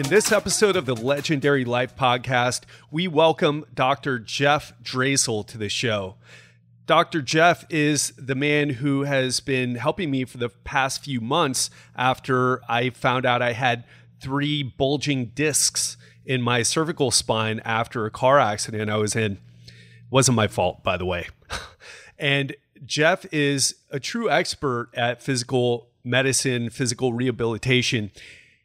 In this episode of the Legendary Life podcast, we welcome Dr. Jeff Draesel to the show. Dr. Jeff is the man who has been helping me for the past few months after I found out I had three bulging discs in my cervical spine after a car accident I was in. Wasn't my fault, by the way. and Jeff is a true expert at physical medicine, physical rehabilitation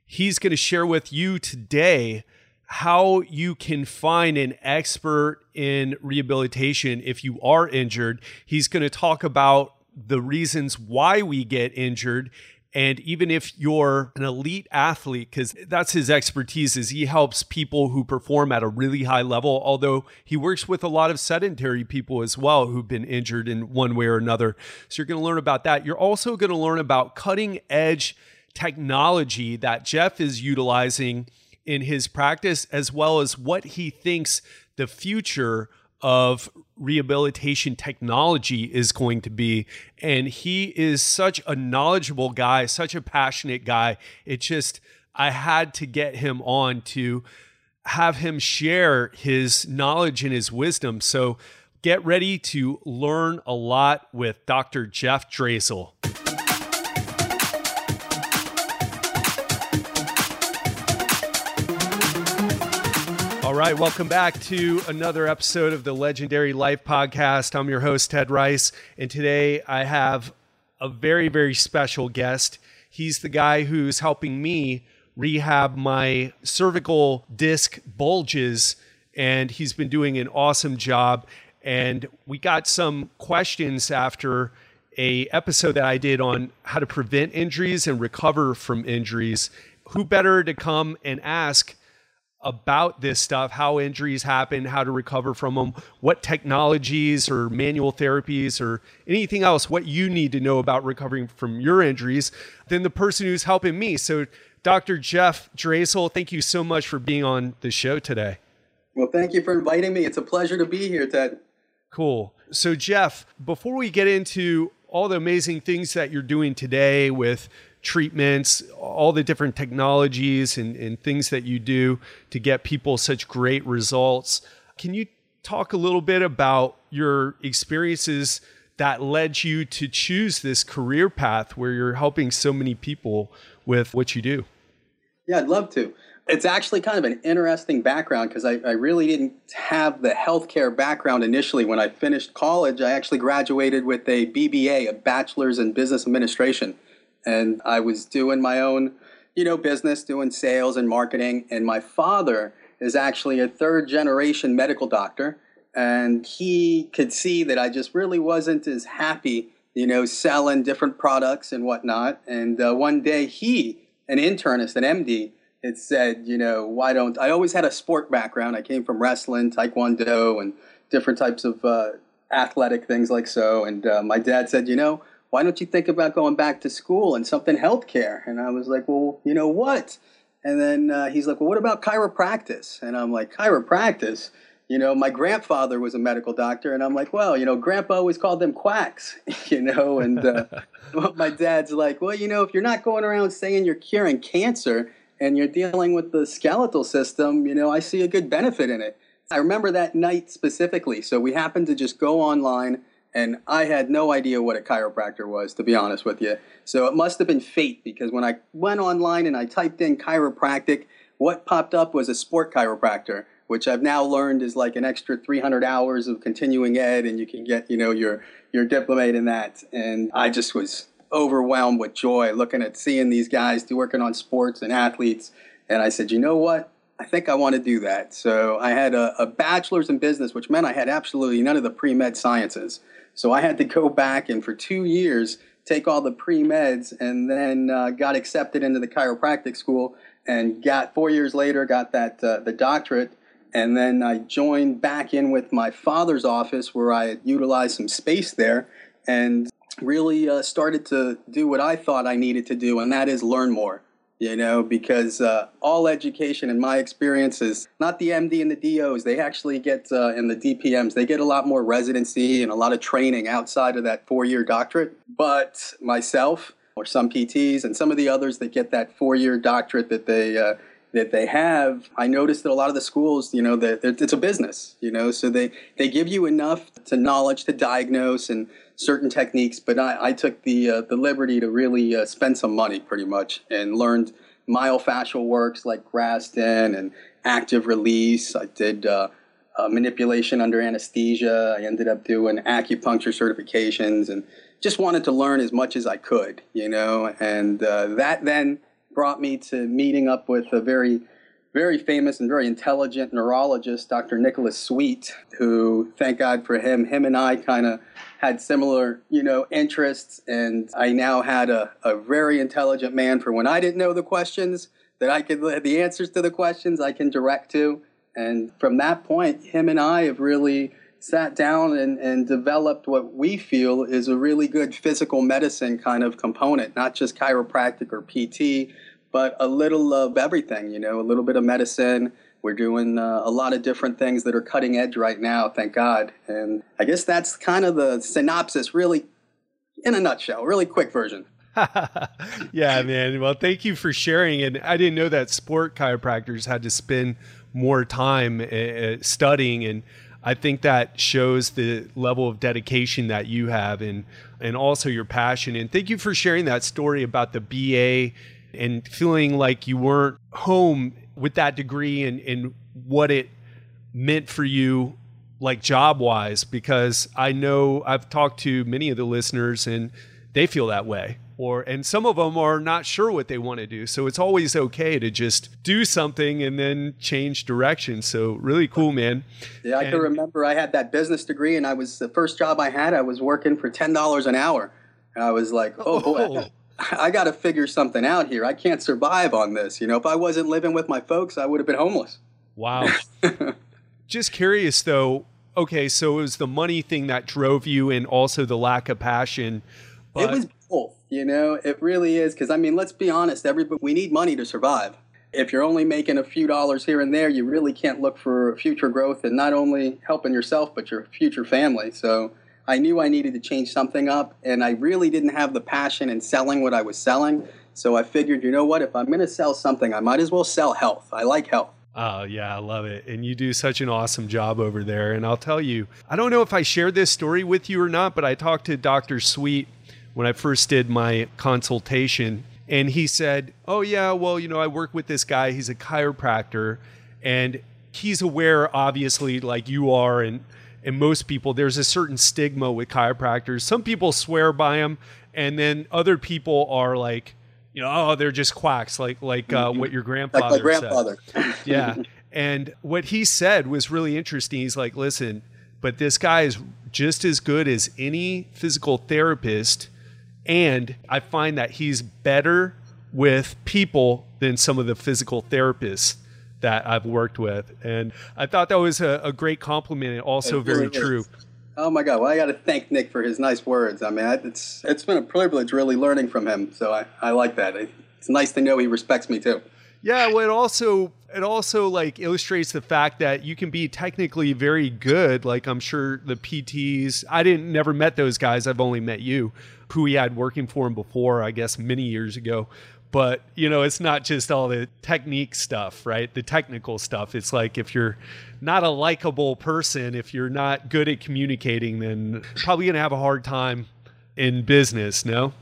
he's going to share with you today how you can find an expert in rehabilitation if you are injured. He's going to talk about the reasons why we get injured and even if you're an elite athlete because that's his expertise is he helps people who perform at a really high level although he works with a lot of sedentary people as well who've been injured in one way or another so you're going to learn about that you're also going to learn about cutting edge technology that Jeff is utilizing in his practice, as well as what he thinks the future of rehabilitation technology is going to be. And he is such a knowledgeable guy, such a passionate guy. It just, I had to get him on to have him share his knowledge and his wisdom. So get ready to learn a lot with Dr. Jeff Draesel. Right, welcome back to another episode of the Legendary Life Podcast. I'm your host, Ted Ryce, and today I have a very, very special guest. He's the guy who's helping me rehab my cervical disc bulges, and he's been doing an awesome job. And we got some questions after a episode that I did on how to prevent injuries and recover from injuries. Who better to come and ask about this stuff, how injuries happen, how to recover from them, what technologies or manual therapies or anything else, what you need to know about recovering from your injuries, than the person who's helping me. So, Dr. Jeff Draesel, thank you so much for being on the show today. Well, thank you for inviting me. It's a pleasure to be here, Ted. Cool. So, Jeff, before we get into all the amazing things that you're doing today with treatments, all the different technologies and, and things that you do to get people such great results. Can you talk a little bit about your experiences that led you to choose this career path where you're helping so many people with what you do? Yeah, I'd love to. It's actually kind of an interesting background because I, I, really didn't have the healthcare background initially. When I finished college, I actually graduated with a BBA, a Bachelor's in Business Administration and I was doing my own, you know, business, doing sales and marketing. And my father is actually a third generation medical doctor, and he could see that I just really wasn't as happy, you know, selling different products and whatnot. And uh, one day he, an internist, an MD, had said, you know, why don't I always had a sport background. I came from wrestling, taekwondo, and different types of uh, athletic things like so. And uh, my dad said, you know, why don't you think about going back to school and something healthcare? And I was like, well, you know what? And then uh, he's like, well, what about chiropractic? And I'm like, chiropractic? You know, my grandfather was a medical doctor, and I'm like, well, you know, grandpa always called them quacks, you know. And uh, my dad's like, well, you know, if you're not going around saying you're curing cancer and you're dealing with the skeletal system, you know, I see a good benefit in it. I remember that night specifically. So we happened to just go online and I had no idea what a chiropractor was, to be honest with you. So it must have been fate because when I went online and I typed in chiropractic, what popped up was a sport chiropractor, which I've now learned is like an extra 300 hours of continuing ed, and you can get, you know, your your diplomate in that. And I just was overwhelmed with joy looking at seeing these guys working on sports and athletes. And I said, you know what? I think I want to do that. So I had a, a bachelor's in business, which meant I had absolutely none of the pre med sciences. So I had to go back and for two years take all the pre meds and then uh, got accepted into the chiropractic school and got four years later got that uh, the doctorate and then I joined back in with my father's office where I utilized some space there and really uh, started to do what I thought I needed to do and that is learn more you know, because uh, all education, in my experience, is not the MD and the DOs. They actually get, uh, and the DPMs, they get a lot more residency and a lot of training outside of that four year doctorate. But myself, or some PTs, and some of the others that get that four year doctorate that they, uh, that they have, I noticed that a lot of the schools, you know, that it's a business, you know, so they, they give you enough to knowledge to diagnose and certain techniques, but I, I took the, uh, the liberty to really uh, spend some money pretty much and learned myofascial works like Graston and active release. I did uh, uh, manipulation under anesthesia. I ended up doing acupuncture certifications and just wanted to learn as much as I could, you know, and uh, that then brought me to meeting up with a very, very famous and very intelligent neurologist, Dr. Nicholas Sweet, who, thank God for him, him and I kind of had similar, you know, interests. And I now had a, a very intelligent man for when I didn't know the questions that I could, the answers to the questions I can direct to. And from that point, him and I have really sat down and, and developed what we feel is a really good physical medicine kind of component, not just chiropractic or PT, but a little of everything, you know, a little bit of medicine. We're doing uh, a lot of different things that are cutting edge right now, thank God. And I guess that's kind of the synopsis, really, in a nutshell, really quick version. yeah, man. Well, thank you for sharing. And I didn't know that sport chiropractors had to spend more time uh, studying and I think that shows the level of dedication that you have and and also your passion. And thank you for sharing that story about the BA and feeling like you weren't home with that degree and, and what it meant for you like job wise because I know I've talked to many of the listeners and they feel that way or and some of them are not sure what they want to do. So it's always okay to just do something and then change direction. So really cool man. Yeah i and, can remember i had that business degree and i was the first job i had i was working for $10 an hour. And i was like oh, oh. I got to figure something out here. I can't survive on this. You know, if I wasn't living with my folks, I would have been homeless. Wow. Just curious though. Okay, so it was the money thing that drove you and also the lack of passion. But... It was both. You know, it really is. Because, I mean, let's be honest, everybody, we need money to survive. If you're only making a few dollars here and there, you really can't look for future growth and not only helping yourself, but your future family. So I knew I needed to change something up, and I really didn't have the passion in selling what I was selling. So I figured, you know what? If I'm going to sell something, I might as well sell health. I like health. Oh, yeah, I love it. And you do such an awesome job over there. And I'll tell you, I don't know if I shared this story with you or not, but I talked to Dr. Sweet when I first did my consultation. And he said, Oh, yeah, well, you know, I work with this guy. He's a chiropractor. And he's aware, obviously, like you are, and, and most people, there's a certain stigma with chiropractors. Some people swear by them, and then other people are like, you know, oh, they're just quacks, like like uh, what your grandfather like my grandfather. said. yeah. And what he said was really interesting. He's like, listen, but this guy is just as good as any physical therapist and I find that he's better with people than some of the physical therapists that I've worked with. And I thought that was a, a great compliment and also very true. Oh my God! Well, I got to thank Nick for his nice words. I mean, it's it's been a privilege really learning from him. So I, I like that. It's nice to know he respects me too. Yeah, well, it also it also like illustrates the fact that you can be technically very good. Like I'm sure the PTs, I didn't never met those guys. I've only met you, who he had working for him before, I guess many years ago. But, you know, it's not just all the technique stuff, right? The technical stuff. It's like if you're not a likable person, if you're not good at communicating, then probably going to have a hard time in business, no?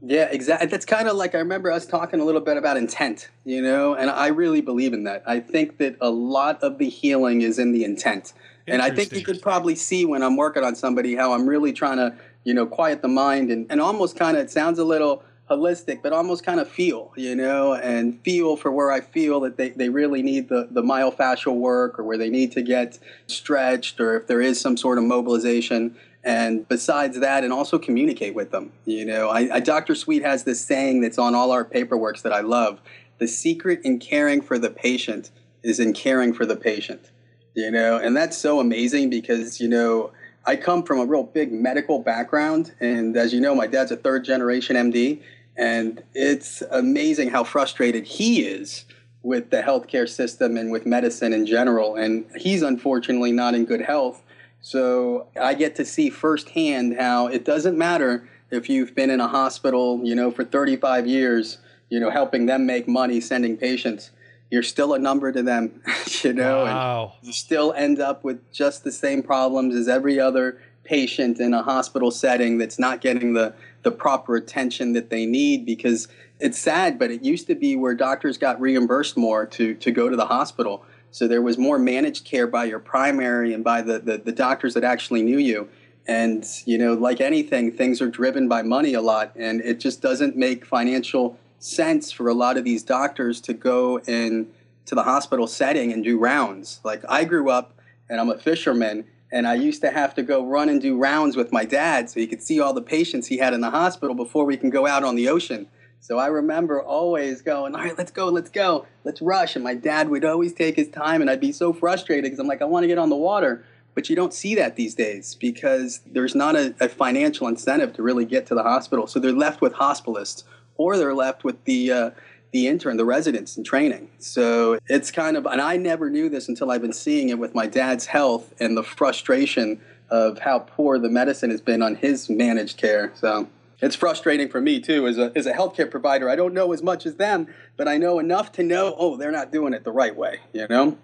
Yeah, exactly. That's kind of like I remember us talking a little bit about intent, you know, and I really believe in that. I think that a lot of the healing is in the intent. And I think you could probably see when I'm working on somebody how I'm really trying to you know, quiet the mind and, and almost kind of, it sounds a little holistic, but almost kind of feel, you know, and feel for where I feel that they, they really need the, the myofascial work or where they need to get stretched or if there is some sort of mobilization. And besides that, and also communicate with them. You know, I, I, Dr. Sweet has this saying that's on all our paperworks that I love. The secret in caring for the patient is in caring for the patient. You know, and that's so amazing because, you know, I come from a real big medical background, and as you know, my dad's a third generation MD, and it's amazing how frustrated he is with the healthcare system and with medicine in general. And he's unfortunately not in good health. So I get to see firsthand how it doesn't matter if you've been in a hospital, you know, for 35 years, you know, helping them make money, sending patients you're still a number to them, you know, wow. and you still end up with just the same problems as every other patient in a hospital setting that's not getting the, the proper attention that they need because it's sad, but it used to be where doctors got reimbursed more to, to go to the hospital. So there was more managed care by your primary and by the, the, the doctors that actually knew you. And, you know, like anything, things are driven by money a lot, and it just doesn't make financial sense for a lot of these doctors to go in to the hospital setting and do rounds. Like I grew up and I'm a fisherman and I used to have to go run and do rounds with my dad so he could see all the patients he had in the hospital before we can go out on the ocean. So I remember always going, all right, let's go, let's go, let's rush. And my dad would always take his time, and I'd be so frustrated because I'm like, I want to get on the water. But you don't see that these days because there's not a, a, financial incentive to really get to the hospital. So they're left with hospitalists or they're left with the uh, the intern, the residents in training. So it's kind of, and I never knew this until I've been seeing it with my dad's health and the frustration of how poor the medicine has been on his managed care. So it's frustrating for me too as a as a healthcare provider. I don't know as much as them, but I know enough to know, oh, they're not doing it the right way. You know.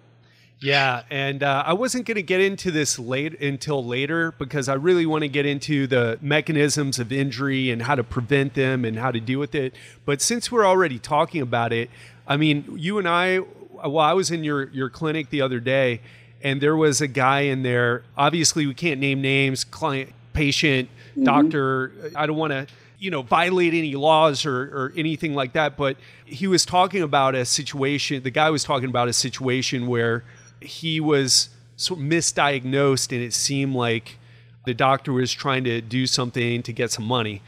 Yeah, and uh, I wasn't going to get into this late until later because I really want to get into the mechanisms of injury and how to prevent them and how to deal with it. But since we're already talking about it, I mean, you and I, well, I was in your your clinic the other day, and there was a guy in there. Obviously, we can't name names, client, patient, mm-hmm. doctor. I don't want to you know violate any laws or, or anything like that but he was talking about a situation the guy was talking about a situation where he was sort of misdiagnosed, and it seemed like the doctor was trying to do something to get some money.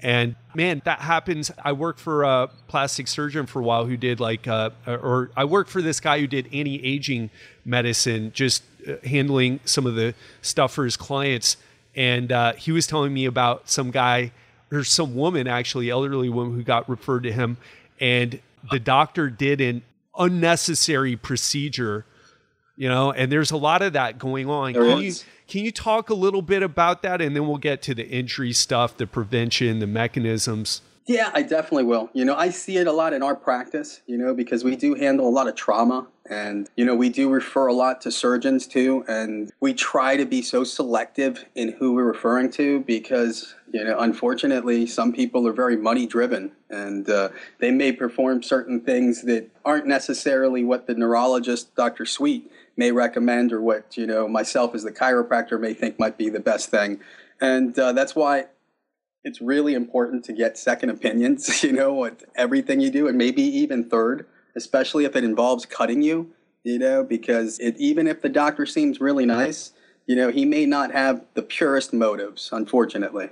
And man, that happens. I worked for a plastic surgeon for a while who did like, uh, or I worked for this guy who did anti aging medicine, just uh, handling some of the stuff for his clients. And uh, he was telling me about some guy or some woman, actually, elderly woman who got referred to him. And the doctor did an unnecessary procedure you know and there's a lot of that going on. There can is. you can you talk a little bit about that? And then we'll get to the injury stuff the prevention the mechanisms. Yeah i definitely will. You know i see it a lot in our practice you know because we do handle a lot of trauma. And you know we do refer a lot to surgeons too. And we try to be so selective in who we're referring to because you know unfortunately some people are very money driven and uh, they may perform certain things that aren't necessarily what the neurologist dr sweet may recommend or what you know myself as the chiropractor may think might be the best thing and uh, that's why it's really important to get second opinions you know with everything you do and maybe even third especially if it involves cutting you you know because it, even if the doctor seems really nice you know he may not have the purest motives unfortunately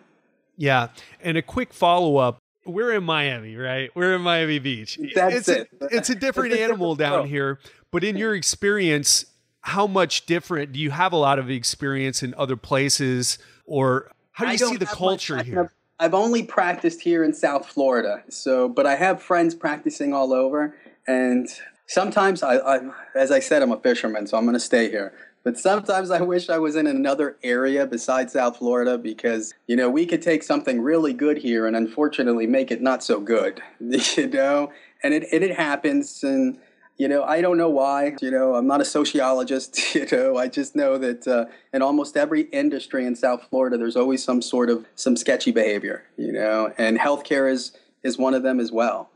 yeah and a quick follow-up we're in Miami, right? We're in Miami Beach. That's it's it. A, it's a different animal down here. But in your experience, how much different do you have a lot of experience in other places or how do you see the culture much, here i've only practiced here in south florida so but i have friends practicing all over and sometimes I, I as i said i'm a fisherman so i'm going to stay here but sometimes I wish I was in another area besides South Florida because, you know, we could take something really good here and unfortunately make it not so good, you know? And it, and it happens. And, you know, I don't know why. You know, I'm not a sociologist. You know, I just know that uh, in almost every industry in South Florida, there's always some sort of some sketchy behavior. You know, and healthcare is is one of them as well.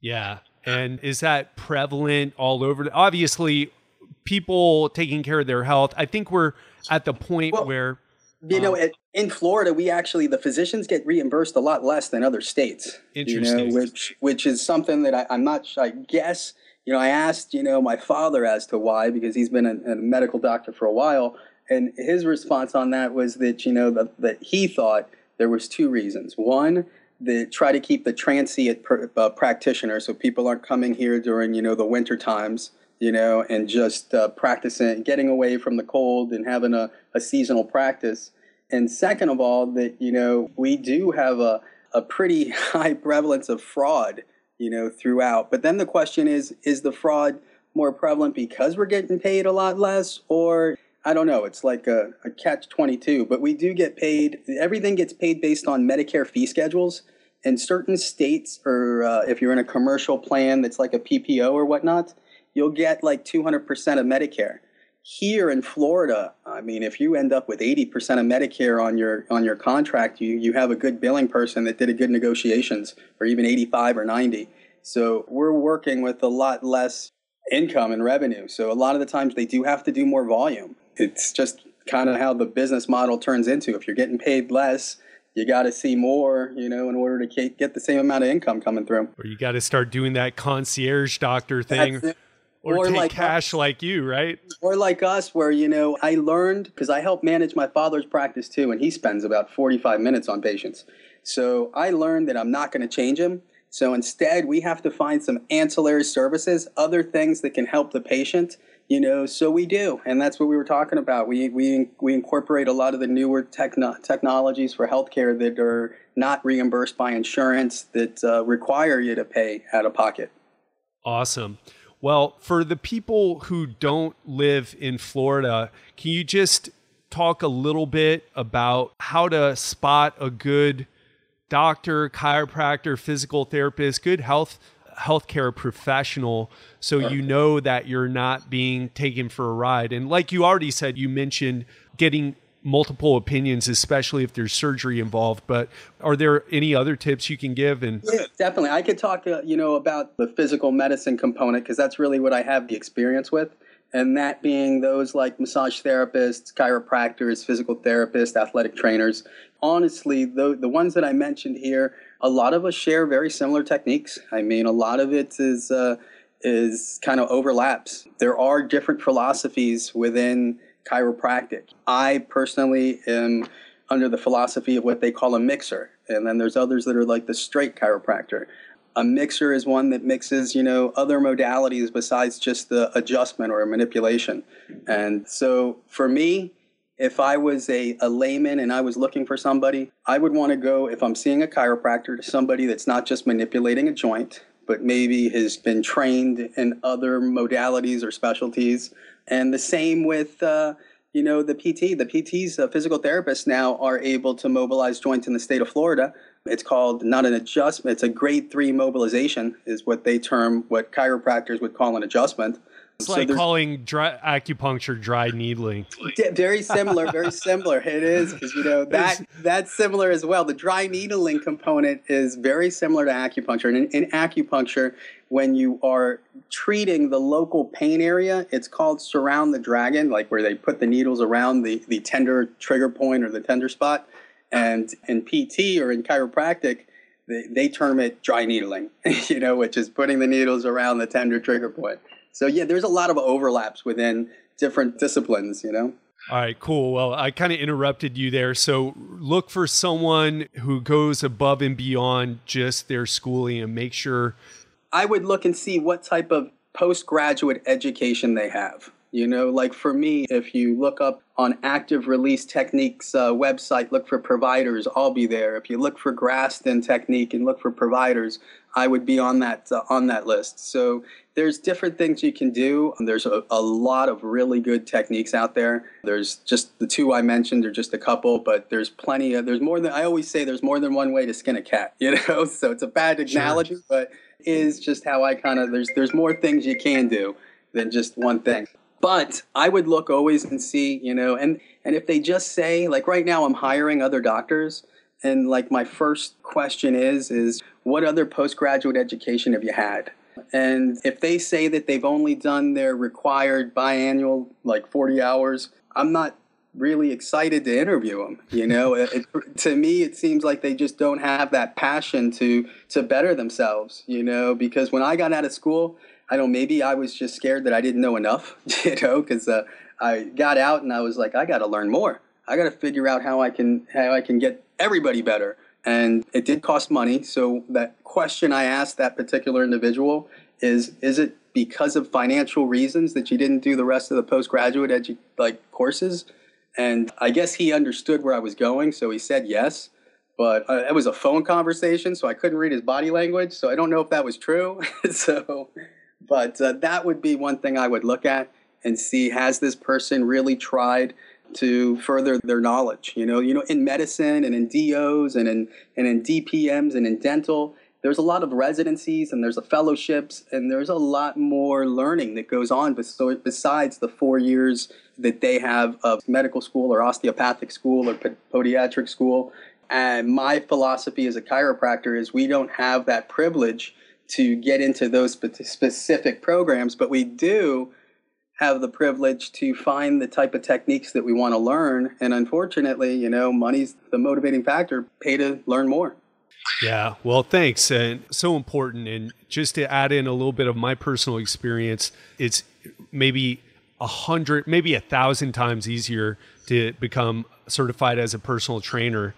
Yeah, and is that prevalent all over? Obviously, people taking care of their health. I think we're at the point well, where you know, um, in Florida, we actually the physicians get reimbursed a lot less than other states. Interesting. You know, which which is something that I, I'm not. I guess you know, I asked, you know, my father as to why, because he's been a, a medical doctor for a while. And his response on that was that, you know, that, he thought there was two reasons. One, the try to keep the transient pr- uh, practitioner, so people aren't coming here during, you know, the winter times, you know, and just uh, practicing, getting away from the cold and having a, a seasonal practice. And second of all, that, you know, we do have a, a pretty high prevalence of fraud you know, throughout. But then the question is, is the fraud more prevalent because we're getting paid a lot less or I don't know. It's like a, a catch 22, but we do get paid. Everything gets paid based on Medicare fee schedules. In certain states, or uh, if you're in a commercial plan that's like a PPO or whatnot, you'll get like 200% of Medicare. Here in Florida, I mean, if you end up with 80% of Medicare on your on your contract, you you have a good billing person that did a good negotiations, or even 85 or 90. So we're working with a lot less income and revenue. So a lot of the times they do have to do more volume. It's just kind of how the business model turns into. If you're getting paid less, you got to see more, you know, in order to get the same amount of income coming through. Or you got to start doing that concierge doctor thing or, or take like cash us, like you, right? Or like us, where you know I learned because I help manage my father's practice too, and he spends about forty-five minutes on patients. So I learned that I'm not going to change him. So instead, we have to find some ancillary services, other things that can help the patient. You know, so we do, and that's what we were talking about. We we we incorporate a lot of the newer techno- technologies for healthcare that are not reimbursed by insurance that uh, require you to pay out of pocket. Awesome. Well, for the people who don't live in Florida, can you just talk a little bit about how to spot a good doctor, chiropractor, physical therapist, good health healthcare professional so you know that you're not being taken for a ride. And like you already said, you mentioned getting multiple opinions, especially if there's surgery involved. But are there any other tips you can give? And yeah, definitely, I could talk, uh, you know, about the physical medicine component because that's really what I have the experience with. And that being those like massage therapists, chiropractors, physical therapists, athletic trainers. Honestly, the, the ones that I mentioned here, a lot of us share very similar techniques. I mean, a lot of it is uh, is kind of overlaps. There are different philosophies within chiropractic. I personally am under the philosophy of what they call a mixer, and then there's others that are like the straight chiropractor. A mixer is one that mixes, you know, other modalities besides just the adjustment or manipulation. And so for me, if I was a, a layman and I was looking for somebody, I would want to go, if I'm seeing a chiropractor, to somebody that's not just manipulating a joint, but maybe has been trained in other modalities or specialties and the same with, uh, you know, the PT. The PTs, uh, physical therapists now are able to mobilize joints in the state of Florida. It's called not an adjustment, it's a grade three mobilization, is what they term what chiropractors would call an adjustment. It's so like calling dry, acupuncture dry needling. Very similar, very similar. It is because you know that that's similar as well. The dry needling component is very similar to acupuncture. And in, in acupuncture, when you are treating the local pain area, it's called surround the dragon, like where they put the needles around the, the tender trigger point or the tender spot. And in PT or in chiropractic, they, they term it dry needling, you know, which is putting the needles around the tender trigger point. So yeah, there's a lot of overlaps within different disciplines, you know. All right, cool. Well, I kind of interrupted you there. So look for someone who goes above and beyond just their schooling and make sure. I would look and see what type of postgraduate education they have. You know, like for me, if you look up on Active Release Techniques uh, website, look for providers, I'll be there. If you look for Graston Technique and look for providers, I would be on that uh, on that list. So there's different things you can do. There's a, a, lot of really good techniques out there. There's just the two I mentioned are just a couple, but there's plenty of there's more than I always say there's more than one way to skin a cat, you know? So it's a bad analogy, sure. but is just how I kind of there's there's more things you can do than just one thing. But I would look always and see, you know, and and if they just say like right now I'm hiring other doctors and like my first question is is what other postgraduate education have you had? And if they say that they've only done their required biannual like 40 hours, I'm not really excited to interview them. You know, it, to me, it seems like they just don't have that passion to to better themselves. You know, because when I got out of school, I don't. Maybe I was just scared that I didn't know enough. You know, because uh, I got out and I was like, I got to learn more. I got to figure out how I can how I can get everybody better. And it did cost money. So that question I asked that particular individual is: Is it because of financial reasons that you didn't do the rest of the postgraduate edu- like courses? And I guess he understood where I was going, so he said yes. But uh, it was a phone conversation, so I couldn't read his body language. So I don't know if that was true. so but uh, that would be one thing I would look at and see has this person really tried to further their knowledge. You know, you know, in medicine and in DOs and in and in DPMs and in dental, there's a lot of residencies and there's a fellowships and there's a lot more learning that goes on besides the four years that they have of medical school or osteopathic school or podiatric school. And my philosophy as a chiropractor is we don't have that privilege to get into those specific programs, but we do have the privilege to find the type of techniques that we want to learn. And unfortunately, you know, money's the motivating factor. Pay to learn more. Yeah, well, thanks. And so important. And just to add in a little bit of my personal experience, it's maybe a hundred, maybe a thousand times easier to become certified as a personal trainer.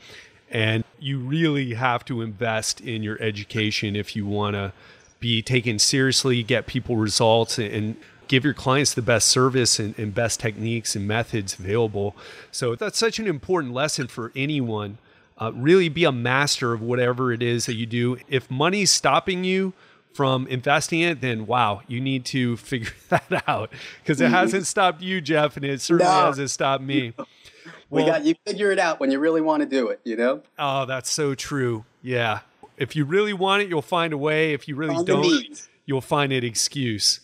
And you really have to invest in your education if you want to be taken seriously, get people results, and give your clients the best service and, and, best techniques and methods available. So that's such an important lesson for anyone. Uh, really be a master of whatever it is that you do. If money's stopping you from investing it, then wow, you need to figure that out because it mm-hmm. hasn't stopped you, Jeff, and it certainly no. hasn't stopped me. Well, we got you figure it out when you really want to do it, you know? Oh, that's so true. Yeah. If you really want it, you'll find a way. If you really don't, you'll find an excuse,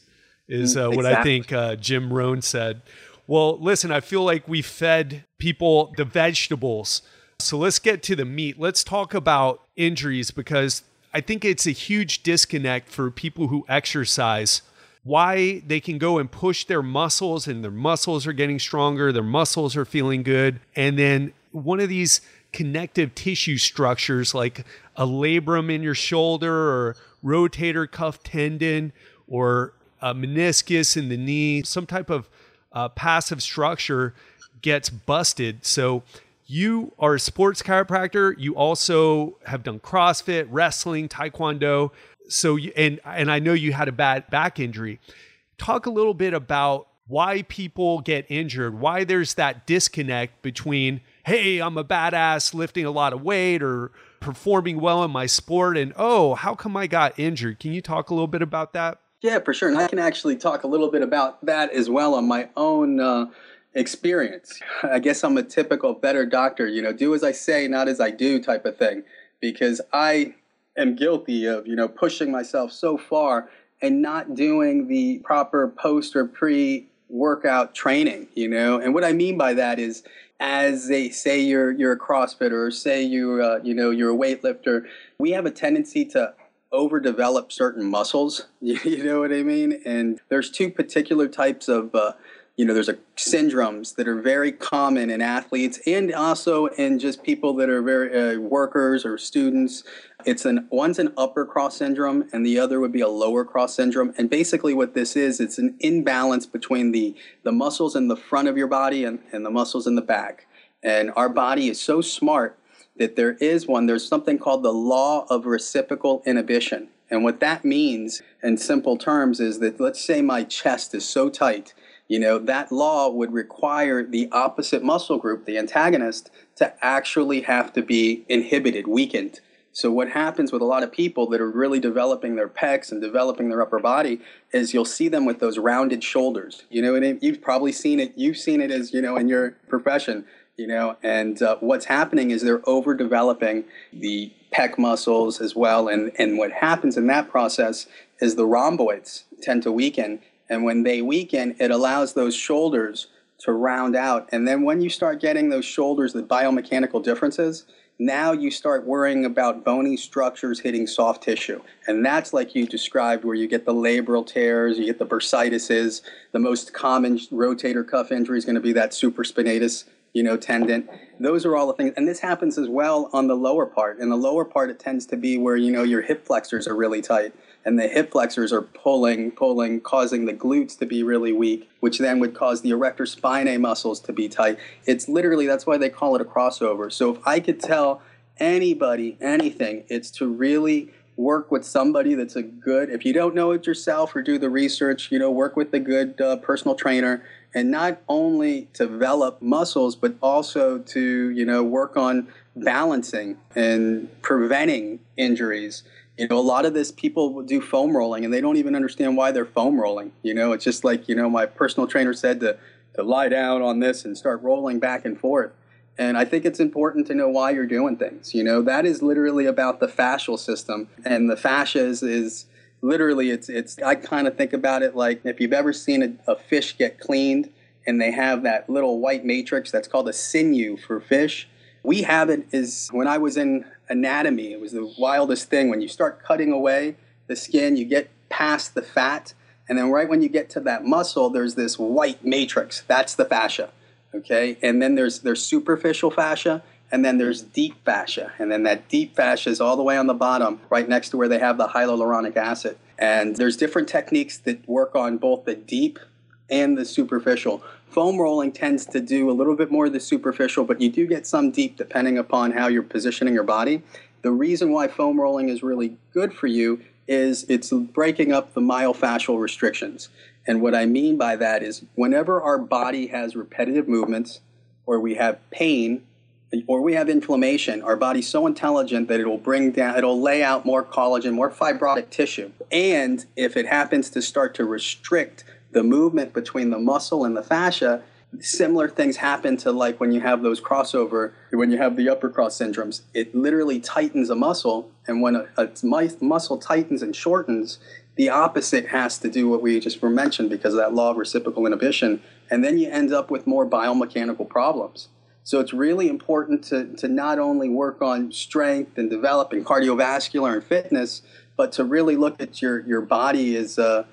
is uh, what I think uh, Jim Rohn said. Well, listen, I feel like we fed people the vegetables. So let's get to the meat. Let's talk about injuries because I think it's a huge disconnect for people who exercise why they can go and push their muscles and their muscles are getting stronger, their muscles are feeling good. And then one of these connective tissue structures like a labrum in your shoulder or rotator cuff tendon or a meniscus in the knee, some type of uh, passive structure gets busted. So you are a sports chiropractor. You also have done CrossFit, wrestling, Taekwondo so you, and and I know you had a bad back injury. Talk a little bit about why people get injured, why there's that disconnect between hey, I'm a badass lifting a lot of weight or performing well in my sport and oh, how come I got injured? Can you talk a little bit about that? Yeah, for sure. And I can actually talk a little bit about that as well on my own uh, experience. I guess I'm a typical better doctor, you know, do as I say, not as I do type of thing. Because I am guilty of, you know, pushing myself so far and not doing the proper post or pre workout training, you know? And what I mean by that is as they say you're you're a crossfitter or say you uh, you know you're a weightlifter, we have a tendency to overdevelop certain muscles. You know what I mean? And there's two particular types of uh, you know, there's a syndromes that are very common in athletes and also in just people that are very uh, workers or students. It's an one's an upper cross syndrome and the other would be a lower cross syndrome. And basically, what this is, it's an imbalance between the the muscles in the front of your body and, and the muscles in the back. And our body is so smart that there is one. There's something called the law of reciprocal inhibition. And what that means in simple terms is that let's say my chest is so tight you know, that law would require the opposite muscle group, the antagonist, to actually have to be inhibited, weakened. So what happens with a lot of people that are really developing their pecs and developing their upper body is you'll see them with those rounded shoulders. You know, and you've probably seen it. You've seen it as you know in your profession. You know, and uh, what's happening is they're overdeveloping the pec muscles as well, and and what happens in that process is the rhomboids tend to weaken, and when they weaken, it allows those shoulders to round out. And then when you start getting those shoulders, the biomechanical differences, now you start worrying about bony structures hitting soft tissue. And that's like you described, where you get the labral tears, you get the bursitis. The most common rotator cuff injury is going to be that supraspinatus you know, tendon. Those are all the things. And this happens as well on the lower part. In the lower part, it tends to be where, you know, your hip flexors are really tight and the hip flexors are pulling, pulling, causing the glutes to be really weak, which then would cause the erector spinae muscles to be tight. It's literally, that's why they call it a crossover. So if I could tell anybody anything, it's to really work with somebody that's a good, if you don't know it yourself or do the research, you know, work with a good uh, personal trainer and not only develop muscles, but also to, you know, work on balancing and preventing injuries you know, a lot of this people do foam rolling and they don't even understand why they're foam rolling. You know, it's just like, you know, my personal trainer said to, to lie down on this and start rolling back and forth. And I think it's important to know why you're doing things. You know, that is literally about the fascial system. And the fascia is, is literally, it's, it's, I kind of think about it like if you've ever seen a, a fish get cleaned and they have that little white matrix that's called a sinew for fish. We have it is when I was in anatomy, it was the wildest thing. When you start cutting away the skin, you get past the fat, and then right when you get to that muscle, there's this white matrix. That's the fascia. Okay, and then there's there's superficial fascia, and then there's deep fascia, and then that deep fascia is all the way on the bottom, right next to where they have the hyaluronic acid. And there's different techniques that work on both the deep and the superficial. Foam rolling tends to do a little bit more of the superficial, but you do get some deep depending upon how you're positioning your body. The reason why foam rolling is really good for you is it's breaking up the myofascial restrictions. And what I mean by that is whenever our body has repetitive movements or we have pain or we have inflammation, our body's so intelligent that it'll bring down, it'll lay out more collagen, more fibrotic tissue. And if it happens to start to restrict the movement between the muscle and the fascia, similar things happen to like when you have those crossover, when you have the upper cross syndromes. It literally tightens a muscle, and when a, a muscle tightens and shortens, the opposite has to do what we just were mentioned because of that law of reciprocal inhibition, and then you end up with more biomechanical problems. So it's really important to, to not only work on strength and developing cardiovascular and fitness, but to really look at your, your body as a,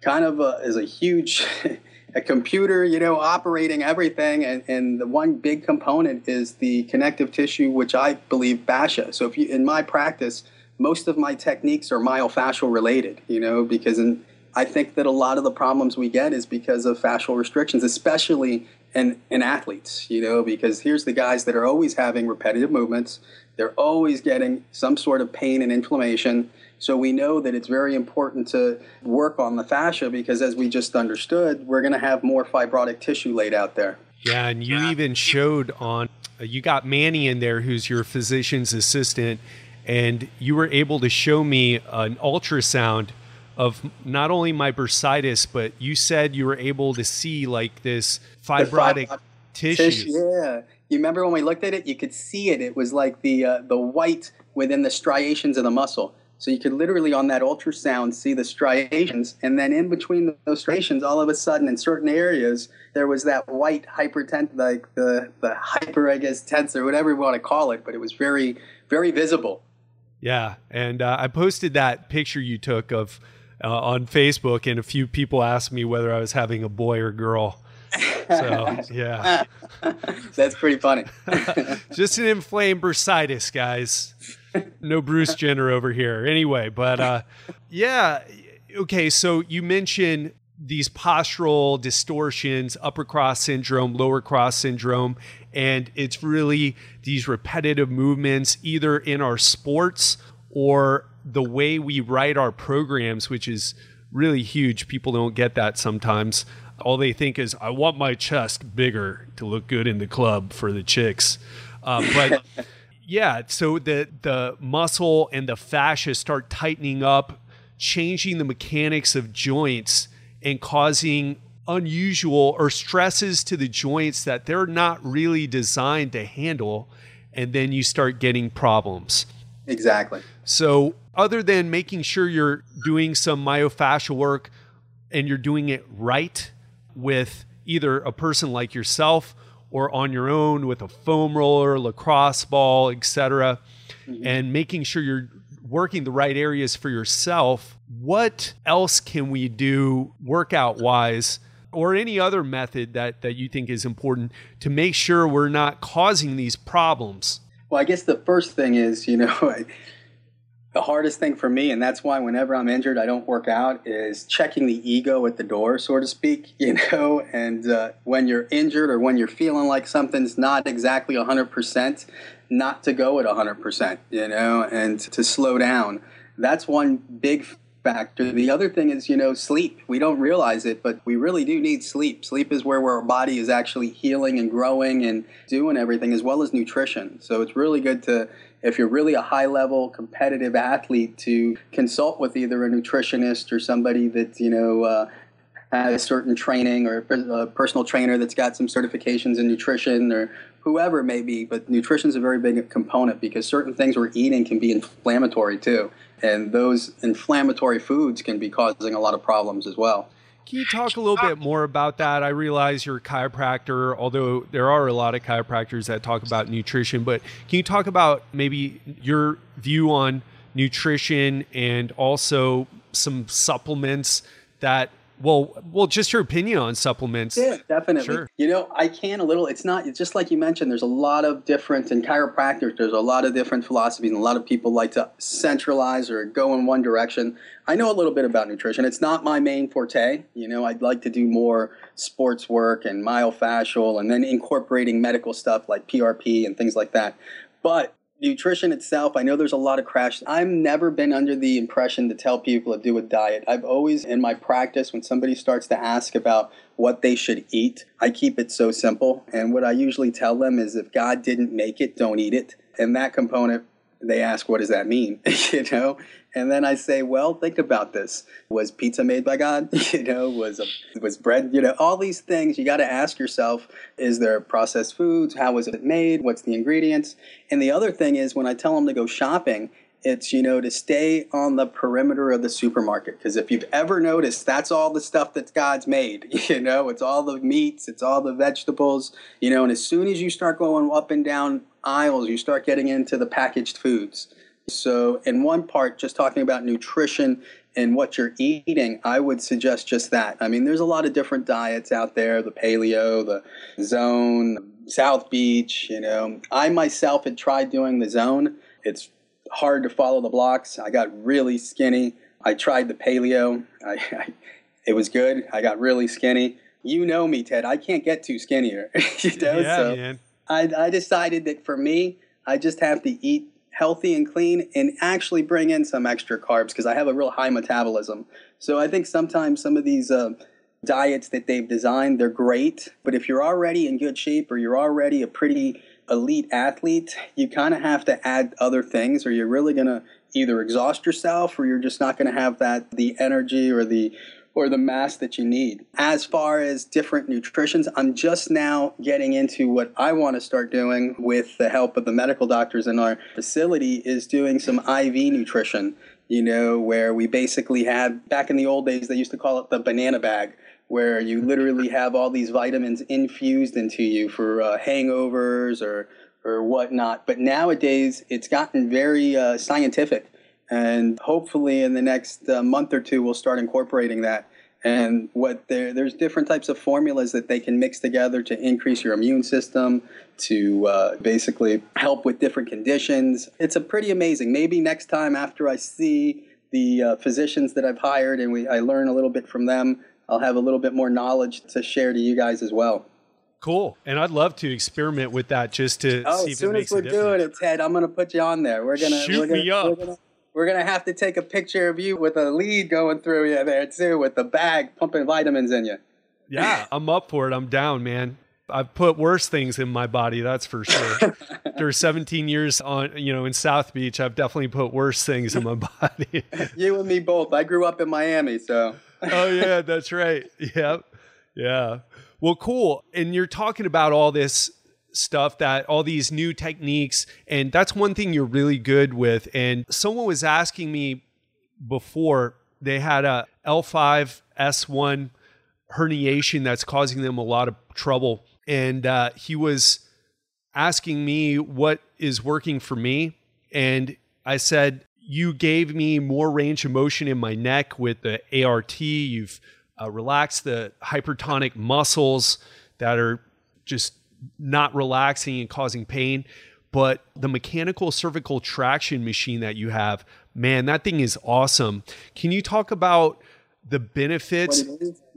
kind of a, as a huge a computer, you know, operating everything. And, and the one big component is the connective tissue, which I believe fascia. So if you, in my practice, most of my techniques are myofascial related, you know, because in, I think that a lot of the problems we get is because of fascial restrictions, especially in, in athletes, you know, because here's the guys that are always having repetitive movements. They're always getting some sort of pain and inflammation. So we know that it's very important to work on the fascia because, as we just understood, we're going to have more fibrotic tissue laid out there. Yeah, and you even showed on, you got Manny in there, who's your physician's assistant, and you were able to show me an ultrasound of not only my bursitis, but you said you were able to see like this fibrotic, tissue. Yeah, you remember when we looked at it? You could see it. It was like the uh, the white within the striations of the muscle. So you could literally on that ultrasound see the striations, and then in between those striations, all of a sudden in certain areas there was that white hypertent, like the the hyper, I guess, tensor, whatever you want to call it, but it was very very visible. Yeah, and uh, I posted that picture you took of uh, on Facebook, and a few people asked me whether I was having a boy or girl. So yeah, that's pretty funny. Just an inflamed bursitis, guys no Bruce Jenner over here. Anyway, but uh, yeah, okay. So you mentioned these postural distortions, upper cross syndrome, lower cross syndrome, and it's really these repetitive movements either in our sports or the way we write our programs, which is really huge. People don't get that sometimes. All they think is, I want my chest bigger to look good in the club for the chicks. Uh, but yeah, so the the muscle and the fascia start tightening up, changing the mechanics of joints and causing unusual or stresses to the joints that they're not really designed to handle and then you start getting problems. Exactly. So, other than making sure you're doing some myofascial work and you're doing it right with either a person like yourself or on your own with a foam roller, lacrosse ball, etc., mm-hmm. and making sure you're working the right areas for yourself. What else can we do workout wise? Or any other method that, that you think is important to make sure we're not causing these problems? Well, I guess the first thing is, you know, the hardest thing for me, and that's why whenever I'm injured, I don't work out, is checking the ego at the door, so to speak, you know. And uh, when you're injured or when you're feeling like something's not exactly 100%, not to go at 100%, you know, and to slow down. That's one big factor. The other thing is, you know, sleep. We don't realize it, but we really do need sleep. Sleep is where, where our body is actually healing and growing and doing everything, as well as nutrition. So it's really good to if you're really a high level competitive athlete to consult with either a nutritionist or somebody that you know uh, has certain training or a personal trainer that's got some certifications in nutrition or whoever it may be. But nutrition is a very big component because certain things we're eating can be inflammatory too. And those inflammatory foods can be causing a lot of problems as well. Can you talk a little bit more about that? I realize you're a chiropractor, although there are a lot of chiropractors that talk about nutrition, but can you talk about maybe your view on nutrition and also some supplements that well, well, just your opinion on supplements. Yeah, definitely. Sure. You know, I can a little. It's not. It's just like you mentioned. There's a lot of different in chiropractic. There's a lot of different philosophies, and a lot of people like to centralize or go in one direction. I know a little bit about nutrition. It's not my main forte. You know, I'd like to do more sports work and myofascial, and then incorporating medical stuff like PRP and things like that. But nutrition itself, I know there's a lot of crash. I've never been under the impression to tell people to do a diet. I've always, in my practice, when somebody starts to ask about what they should eat, I keep it so simple. And what I usually tell them is if God didn't make it, don't eat it. And that component they ask, what does that mean? you know? And then I say, well, think about this. Was pizza made by God? you know, was a, was bread, you know, all these things you got to ask yourself, is there processed foods? How was it made? What's the ingredients? And the other thing is when I tell them to go shopping, it's you know to stay on the perimeter of the supermarket because if you've ever noticed that's all the stuff that god's made you know it's all the meats it's all the vegetables you know and as soon as you start going up and down aisles, you start getting into the packaged foods. So, in one part, just talking about nutrition and what you're eating, I would suggest just that. I mean, there's a lot of different diets out there the paleo, the zone, South Beach. You know, I myself had tried doing the zone. It's hard to follow the blocks. I got really skinny. I tried the paleo. I, I, it was good. I got really skinny. You know me, Ted. I can't get too skinnier. you know, yeah, so man. I, I decided that for me, I just have to eat healthy and clean and actually bring in some extra carbs because I have a real high metabolism. So I think sometimes some of these uh, diets that they've designed, they're great. But if you're already in good shape or you're already a pretty elite athlete, you kind of have to add other things or you're really going to either exhaust yourself or you're just not going to have that the energy or the or the mass that you need. As far as different nutritions, I'm just now getting into what I want to start doing with the help of the medical doctors in our facility is doing some IV nutrition, you know, where we basically had back in the old days they used to call it the banana bag where you literally have all these vitamins infused into you for uh, hangovers or or whatnot. But nowadays, it's gotten very uh, scientific and hopefully in the next uh, month or two we'll start incorporating that and what there's different types of formulas that they can mix together to increase your immune system to uh, basically help with different conditions it's a pretty amazing maybe next time after i see the uh, physicians that i've hired and we, i learn a little bit from them i'll have a little bit more knowledge to share to you guys as well Cool. And I'd love to experiment with that just to oh, see as soon as we're doing it, Ted, I'm going to put you on there. We're going to shoot we're gonna, me up. We're gonna, we're gonna have to take a picture of you with a lead going through you there too, with the bag pumping vitamins in you. Yeah, I'm up for it. I'm down, man. I've put worse things in my body, that's for sure. After 17 years on, you know, in South Beach, I've definitely put worse things in my body. you and me both. I grew up in Miami, so. oh yeah, that's right. Yep. Yeah. Well, cool. And you're talking about all this stuff that all these new techniques and that's one thing you're really good with. And someone was asking me before they had a L5 S1 herniation that's causing them a lot of trouble. And uh, he was asking me what is working for me. And I said you gave me more range of motion in my neck with the ART you've uh, relaxed the hypertonic muscles that are just not relaxing and causing pain. But the mechanical cervical traction machine that you have, man, that thing is awesome. Can you talk about the benefits?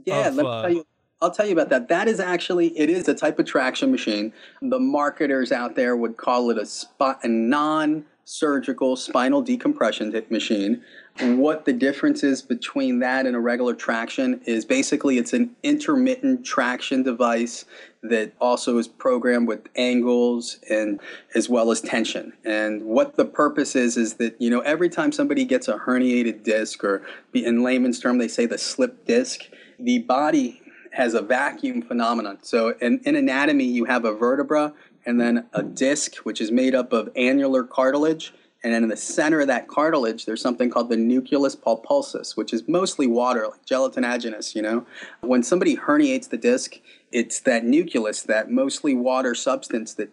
Yeah, of, let me uh, tell you. I'll tell you about that. That is actually it is a type of traction machine. The marketers out there would call it a spot a non-surgical spinal decompression machine. What the difference is between that and a regular traction is basically it's an intermittent traction device that also is programmed with angles and as well as tension. And what the purpose is is that you know every time somebody gets a herniated disc or in layman's term they say the slip disc, the body has a vacuum phenomenon. So in, in anatomy, you have a vertebra and then a disc, which is made up of annular cartilage. And then in the center of that cartilage, there's something called the nucleus pulposus, which is mostly water, like you know. When somebody herniates the disc, it's that nucleus, that mostly water substance that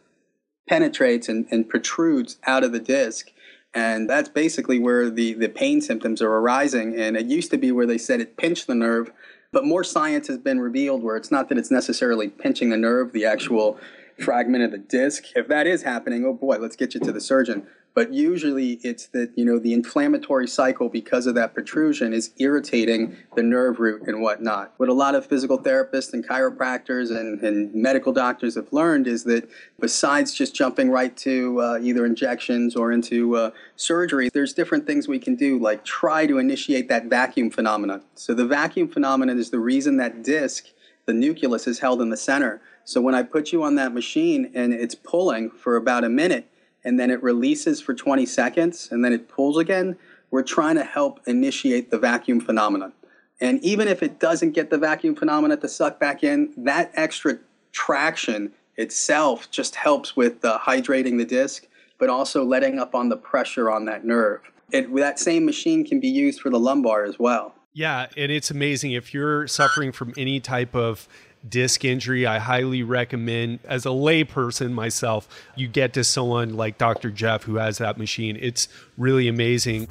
penetrates and, and protrudes out of the disc. And that's basically where the, the pain symptoms are arising. And it used to be where they said it pinched the nerve, but more science has been revealed where it's not that it's necessarily pinching the nerve, the actual fragment of the disc. If that is happening, oh boy, let's get you to the surgeon. But usually it's that, you know, the inflammatory cycle because of that protrusion is irritating the nerve root and whatnot. What a lot of physical therapists and chiropractors and, and medical doctors have learned is that besides just jumping right to uh, either injections or into uh, surgery, there's different things we can do, like try to initiate that vacuum phenomenon. So the vacuum phenomenon is the reason that disc, the nucleus, is held in the center. So when I put you on that machine and it's pulling for about a minute, and then it releases for 20 seconds and then it pulls again, we're trying to help initiate the vacuum phenomenon. And even if it doesn't get the vacuum phenomenon to suck back in, that extra traction itself just helps with uh, hydrating the disc, but also letting up on the pressure on that nerve. It, that same machine can be used for the lumbar as well. Yeah, and it's amazing if you're suffering from any type of disc injury, I highly recommend, as a layperson myself, you get to someone like Dr. Jeff who has that machine. It's really amazing.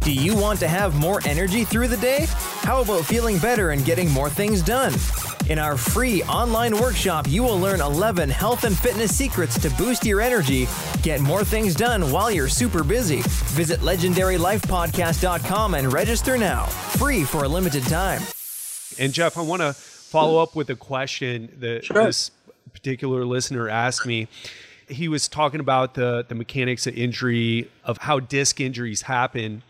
Do you want to have more energy through the day? How about feeling better and getting more things done? In our free online workshop, you will learn 11 health and fitness secrets to boost your energy, get more things done while you're super busy. Visit legendarylifepodcast.com and register now, free for a limited time. And Jeff, I want to follow up with a question that sure. this particular listener asked me. He was talking about the the mechanics of injury, of how disc injuries happen.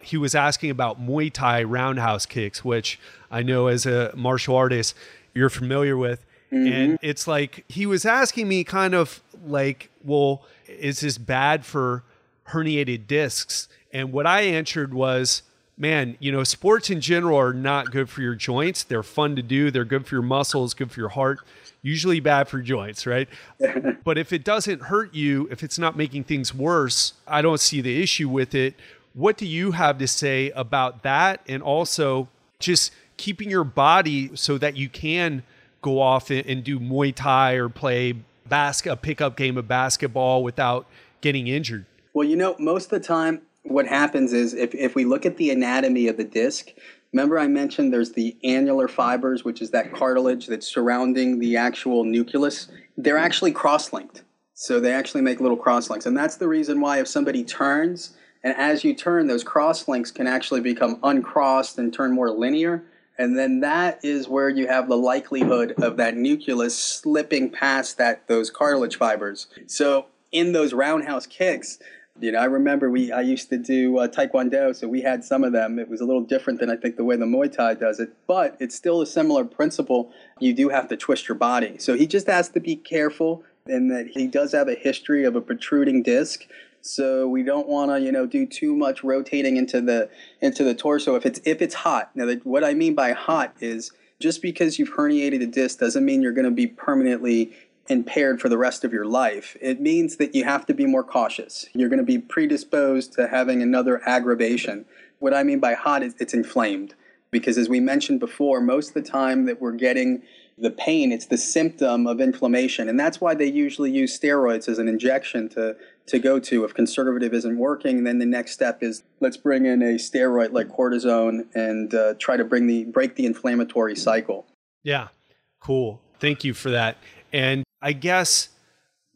He was asking about Muay Thai roundhouse kicks, which I know as a martial artist you're familiar with. Mm-hmm. And it's like he was asking me kind of like, well, is this bad for herniated discs? And what I answered was, man, you know, sports in general are not good for your joints. They're fun to do, they're good for your muscles, good for your heart, usually bad for joints, right? but if it doesn't hurt you, if it's not making things worse, I don't see the issue with it. What do you have to say about that? And also just keeping your body so that you can go off and do Muay Thai or play basket, a pickup game of basketball without getting injured? Well, you know, most of the time what happens is if, if we look at the anatomy of the disc, remember I mentioned there's the annular fibers, which is that cartilage that's surrounding the actual nucleus. They're actually cross linked. So they actually make little cross links. And that's the reason why if somebody turns, and as you turn, those cross links can actually become uncrossed and turn more linear. And then that is where you have the likelihood of that nucleus slipping past that those cartilage fibers. So in those roundhouse kicks, you know, I remember we I used to do uh, Taekwondo, so we had some of them. It was a little different than I think the way the Muay Thai does it, but it's still a similar principle. You do have to twist your body, so he just has to be careful, and that he does have a history of a protruding disc. So we don't want to, you know, do too much rotating into the into the torso if it's if it's hot. Now, what I mean by hot is just because you've herniated a disc doesn't mean you're going to be permanently impaired for the rest of your life. It means that you have to be more cautious. You're going to be predisposed to having another aggravation. What I mean by hot is it's inflamed. Because as we mentioned before, most of the time that we're getting the pain, it's the symptom of inflammation. And that's why they usually use steroids as an injection to, to go to. If conservative isn't working, then the next step is let's bring in a steroid like cortisone and uh, try to bring the break the inflammatory cycle. Yeah, cool. Thank you for that. And I guess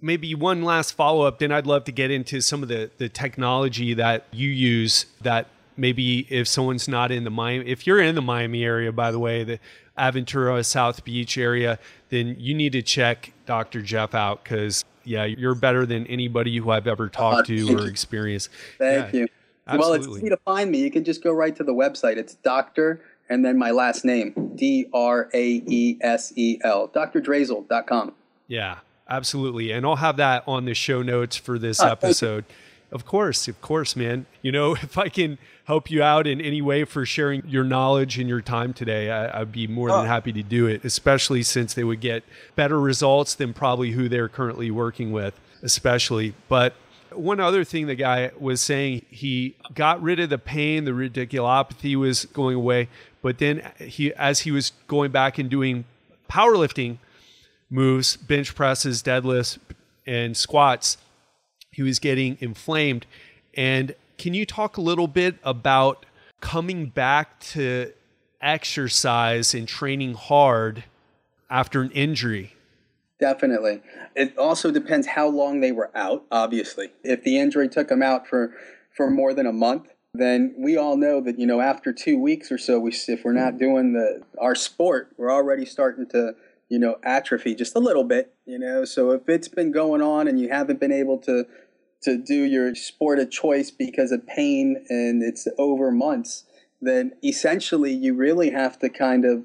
maybe one last follow up, then I'd love to get into some of the, the technology that you use that maybe if someone's not in the Miami, if you're in the Miami area, by the way, the Aventura, South Beach area, then you need to check Dr. Jeff out because, yeah, you're better than anybody who I've ever talked uh, to or experienced. Thank yeah, you. Absolutely. Well, it's easy to find me. You can just go right to the website. It's Dr. and then my last name, D R A E S E L, Doctor drdraesel.com. Yeah, absolutely. And I'll have that on the show notes for this ah, episode. Of course, of course, man. You know, if I can help you out in any way for sharing your knowledge and your time today, I, would be more than oh. happy to do it, especially since they would get better results than probably who they're currently working with, especially. But one other thing the guy was saying, he got rid of the pain, the radiculopathy was going away, but then he as he was going back and doing powerlifting moves, bench presses, deadlifts, and squats, he was getting inflamed. And can you talk a little bit about coming back to exercise and training hard after an injury? Definitely. It also depends how long they were out, obviously. If the injury took them out for, for more than a month, then we all know that, you know, after two weeks or so, we, if we're not doing the our sport, we're already starting to, you know, atrophy just a little bit, you know. So if it's been going on and you haven't been able to to do your sport of choice because of pain and it's over months, then essentially you really have to kind of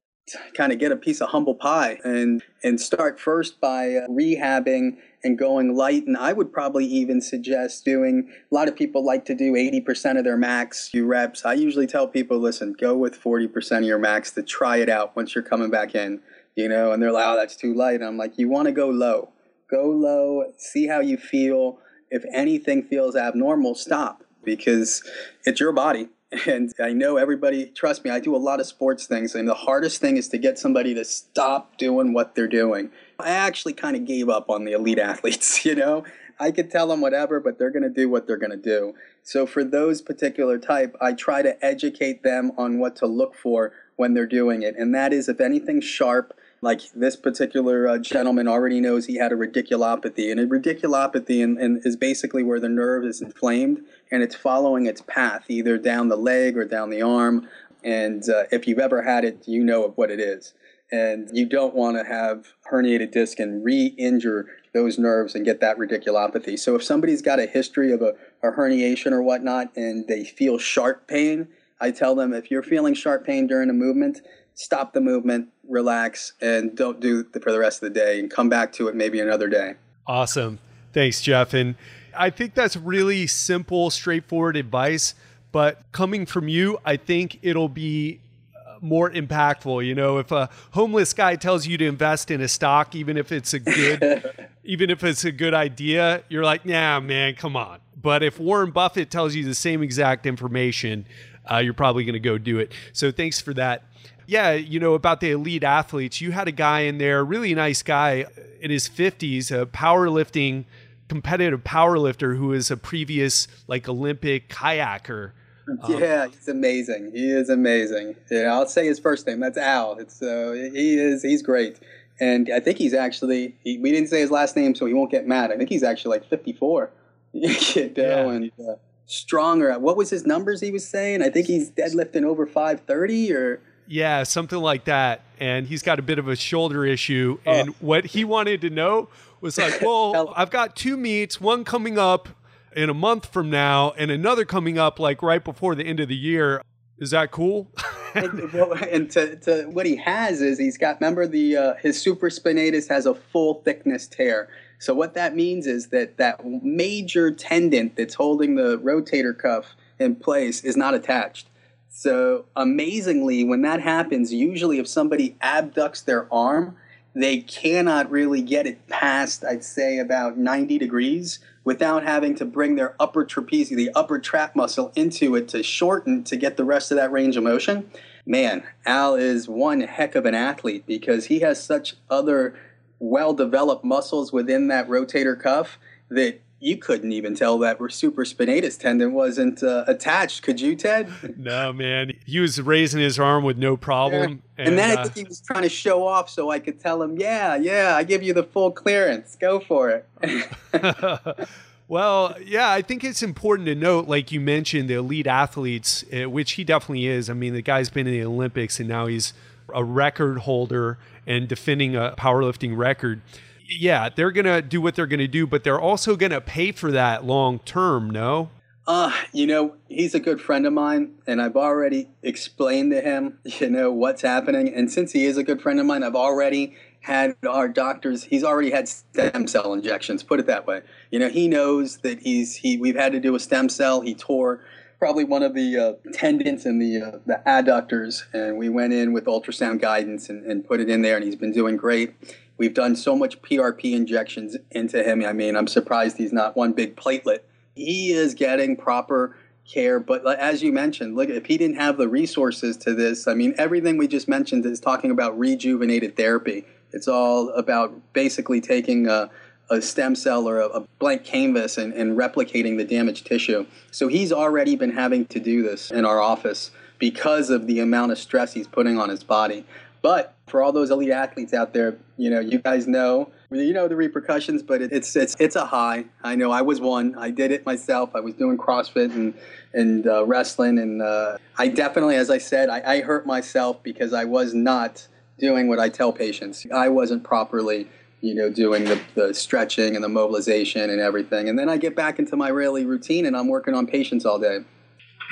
kind of get a piece of humble pie and and start first by uh, rehabbing and going light and I would probably even suggest doing a lot of people like to do 80% of their max few reps. I usually tell people listen, go with 40% of your max to try it out once you're coming back in, you know, and they're like, "Oh, that's too light." And I'm like, "You want to go low. Go low, see how you feel. If anything feels abnormal, stop because it's your body and I know everybody, trust me, I do a lot of sports things, and the hardest thing is to get somebody to stop doing what they're doing. I actually kind of gave up on the elite athletes, you know? I could tell them whatever, but they're going to do what they're going to do. So for those particular type, I try to educate them on what to look for when they're doing it. And that is if anything's sharp, like this particular uh, gentleman already knows he had a radiculopathy, and a radiculopathy and, is basically where the nerve is inflamed and it's following its path either down the leg or down the arm. And uh, if you've ever had it, you know of what it is. And you don't want to have herniated disc and re-injure those nerves and get that radiculopathy. So if somebody's got a history of a, a herniation or whatnot and they feel sharp pain, I tell them if you're feeling sharp pain during a movement, stop the movement, relax, and don't do it for the rest of the day and come back to it maybe another day. Awesome. Thanks, Jeff. And I think that's really simple, straightforward advice. But coming from you, I think it'll be uh, more impactful. You know, if a homeless guy tells you to invest in a stock, even if it's a good, even if it's a good idea, you're like, nah, man, come on. But if Warren Buffett tells you the same exact information, uh, you're probably going to go do it. So thanks for that yeah, you know, about the elite athletes, you had a guy in there, really nice guy in his 50s, a powerlifting, competitive powerlifter who is a previous like Olympic kayaker. Um, yeah, he's amazing. He is amazing. Yeah, I'll say his first name. That's Al. It's uh, he is he's great, and I think he's actually he, we didn't say his last name, so he won't get mad. I think he's actually like 54. you know, yeah. and uh, stronger. What was his numbers he was saying? I think he's deadlifting over 530 or yeah, something like that. And he's got a bit of a shoulder issue. Oh. And what he wanted to know was like, well, I've got two meets, one coming up in a month from now, and another coming up like right before the end of the year. Is that cool? and, well, and to, to, what he has is he's got remember the uh, his supraspinatus has a full thickness tear. So what that means is that that major tendon that's holding the rotator cuff in place is not attached. So amazingly, when that happens, usually if somebody abducts their arm, they cannot really get it past, I'd say, about 90 degrees without having to bring their upper trapezius, the upper trap muscle, into it to shorten to get the rest of that range of motion. Man, Al is one heck of an athlete because he has such other well developed muscles within that rotator cuff that you couldn't even tell that supraspinatus tendon wasn't uh, attached. Could you, Ted? no, man. He was raising his arm with no problem. Yeah. And, and, then uh, I think he was trying to show off so I could tell him, yeah, yeah, I give you the full clearance. Go for it. well, yeah, I think it's important to note, like you mentioned, the elite athletes, uh, which he definitely is. I mean, the guy's been in the Olympics and now he's a record holder and defending a powerlifting record yeah, they're going to do what they're going to do, but they're also going to pay for that long term, no? Uh, you know, he's a good friend of mine, and I've already explained to him, you know, what's happening. And since he is a good friend of mine, I've already had our doctors he's already had stem cell injections put it that way you know he knows that he's he we've had to do a stem cell he tore probably one of the uh, tendons in the uh, the adductors and we went in with ultrasound guidance and, and put it in there and he's been doing great we've done so much prp injections into him i mean i'm surprised he's not one big platelet he is getting proper care. But as you mentioned, look, if he didn't have the resources to this, I mean, everything we just mentioned is talking about rejuvenated therapy. It's all about basically taking a, a stem cell or a, a blank canvas and, and replicating the damaged tissue. So he's already been having to do this in our office because of the amount of stress he's putting on his body. But for all those elite athletes out there, you know, you guys know, you know the repercussions, but it's it's it's a high. I know I was one. I did it myself. I was doing CrossFit and and uh, wrestling, and uh, I definitely, as I said, I, I hurt myself because I was not doing what I tell patients. I wasn't properly you know, doing the, the stretching and the mobilization and everything. And then I get back into my daily routine and I'm working on patients all day.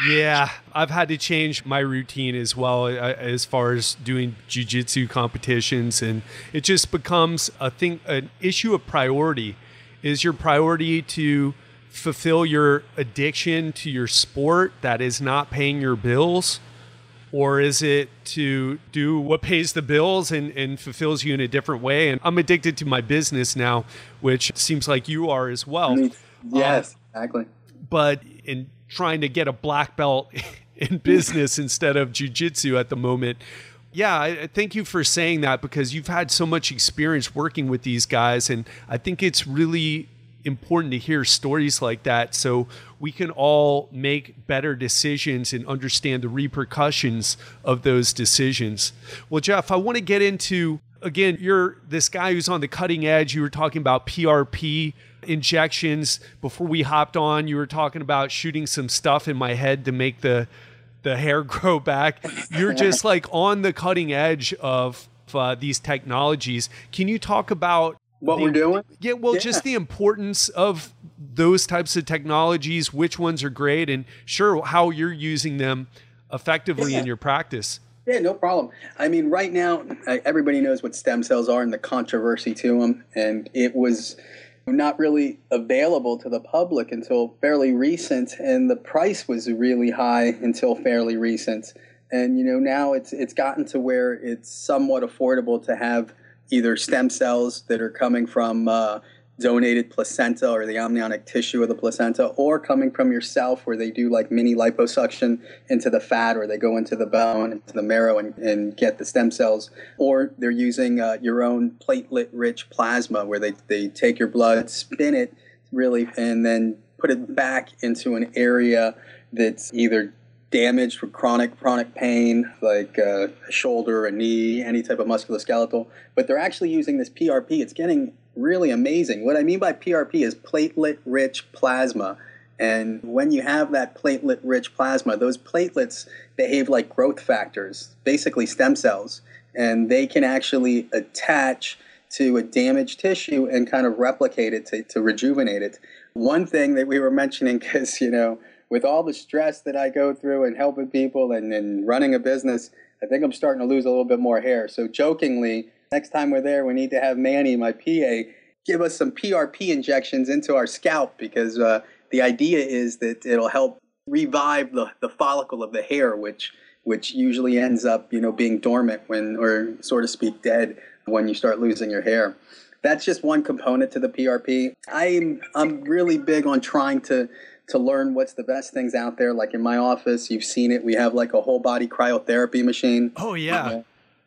Yeah, I've had to change my routine as well uh, as far as doing jujitsu competitions, and it just becomes a thing, an issue of priority. Is your priority to fulfill your addiction to your sport that is not paying your bills? Or is it to do what pays the bills and, and fulfills you in a different way? And I'm addicted to my business now, which seems like you are as well. Yes, um, exactly. But in trying to get a black belt in business instead of jujitsu at the moment. Yeah, I, thank you for saying that because you've had so much experience working with these guys, and I think it's really important to hear stories like that so we can all make better decisions and understand the repercussions of those decisions. Well, Jeff, I want to get into again, you're this guy who's on the cutting edge. You were talking about PRP injections before we hopped on. You were talking about shooting some stuff in my head to make the the hair grow back. You're just like on the cutting edge of uh, these technologies. Can you talk about what the, we're doing? Yeah, well, yeah. just the importance of those types of technologies, which ones are great, and sure, how you're using them effectively yeah. in your practice. Yeah, no problem. I mean, right now, everybody knows what stem cells are and the controversy to them. And it was not really available to the public until fairly recent, and the price was really high until fairly recent. And you know, now it's it's gotten to where it's somewhat affordable to have either stem cells that are coming from uh, donated placenta or the amniotic tissue of the placenta, or coming from yourself where they do like mini liposuction into the fat or they go into the bone, into the marrow and, and get the stem cells, or they're using uh, your own platelet rich plasma where they, they take your blood, spin it really, and then put it back into an area that's either damaged from chronic chronic pain like uh, a shoulder, a knee, any type of musculoskeletal. But they're actually using this PRP. It's getting really amazing. What I mean by PRP is platelet rich plasma. And when you have that platelet rich plasma, those platelets behave like growth factors, basically stem cells, and they can actually attach to a damaged tissue and kind of replicate it to, to rejuvenate it. One thing that we were mentioning, because, you know, with all the stress that I go through and helping people and, and running a business, I think I'm starting to lose a little bit more hair. So, jokingly, Next time we're there, we need to have Manny, my PA, give us some PRP injections into our scalp because uh, the idea is that it'll help revive the, the follicle of the hair, which which usually ends up, you know, being dormant when, or so to speak, dead when you start losing your hair. That's just one component to the PRP. I'm I'm really big on trying to to learn what's the best things out there. Like in my office, you've seen it. We have like a whole body cryotherapy machine. Oh yeah.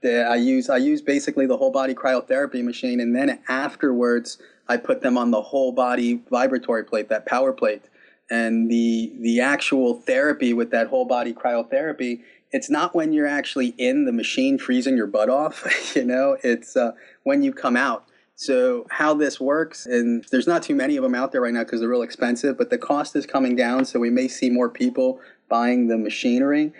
I use I use basically the whole body cryotherapy machine, and then afterwards I put them on the whole body vibratory plate, that power plate, and the the actual therapy with that whole body cryotherapy. It's not when you're actually in the machine freezing your butt off, you know. It's uh, when you come out. So how this works, and there's not too many of them out there right now because they're real expensive, but the cost is coming down, so we may see more people buying the machinery.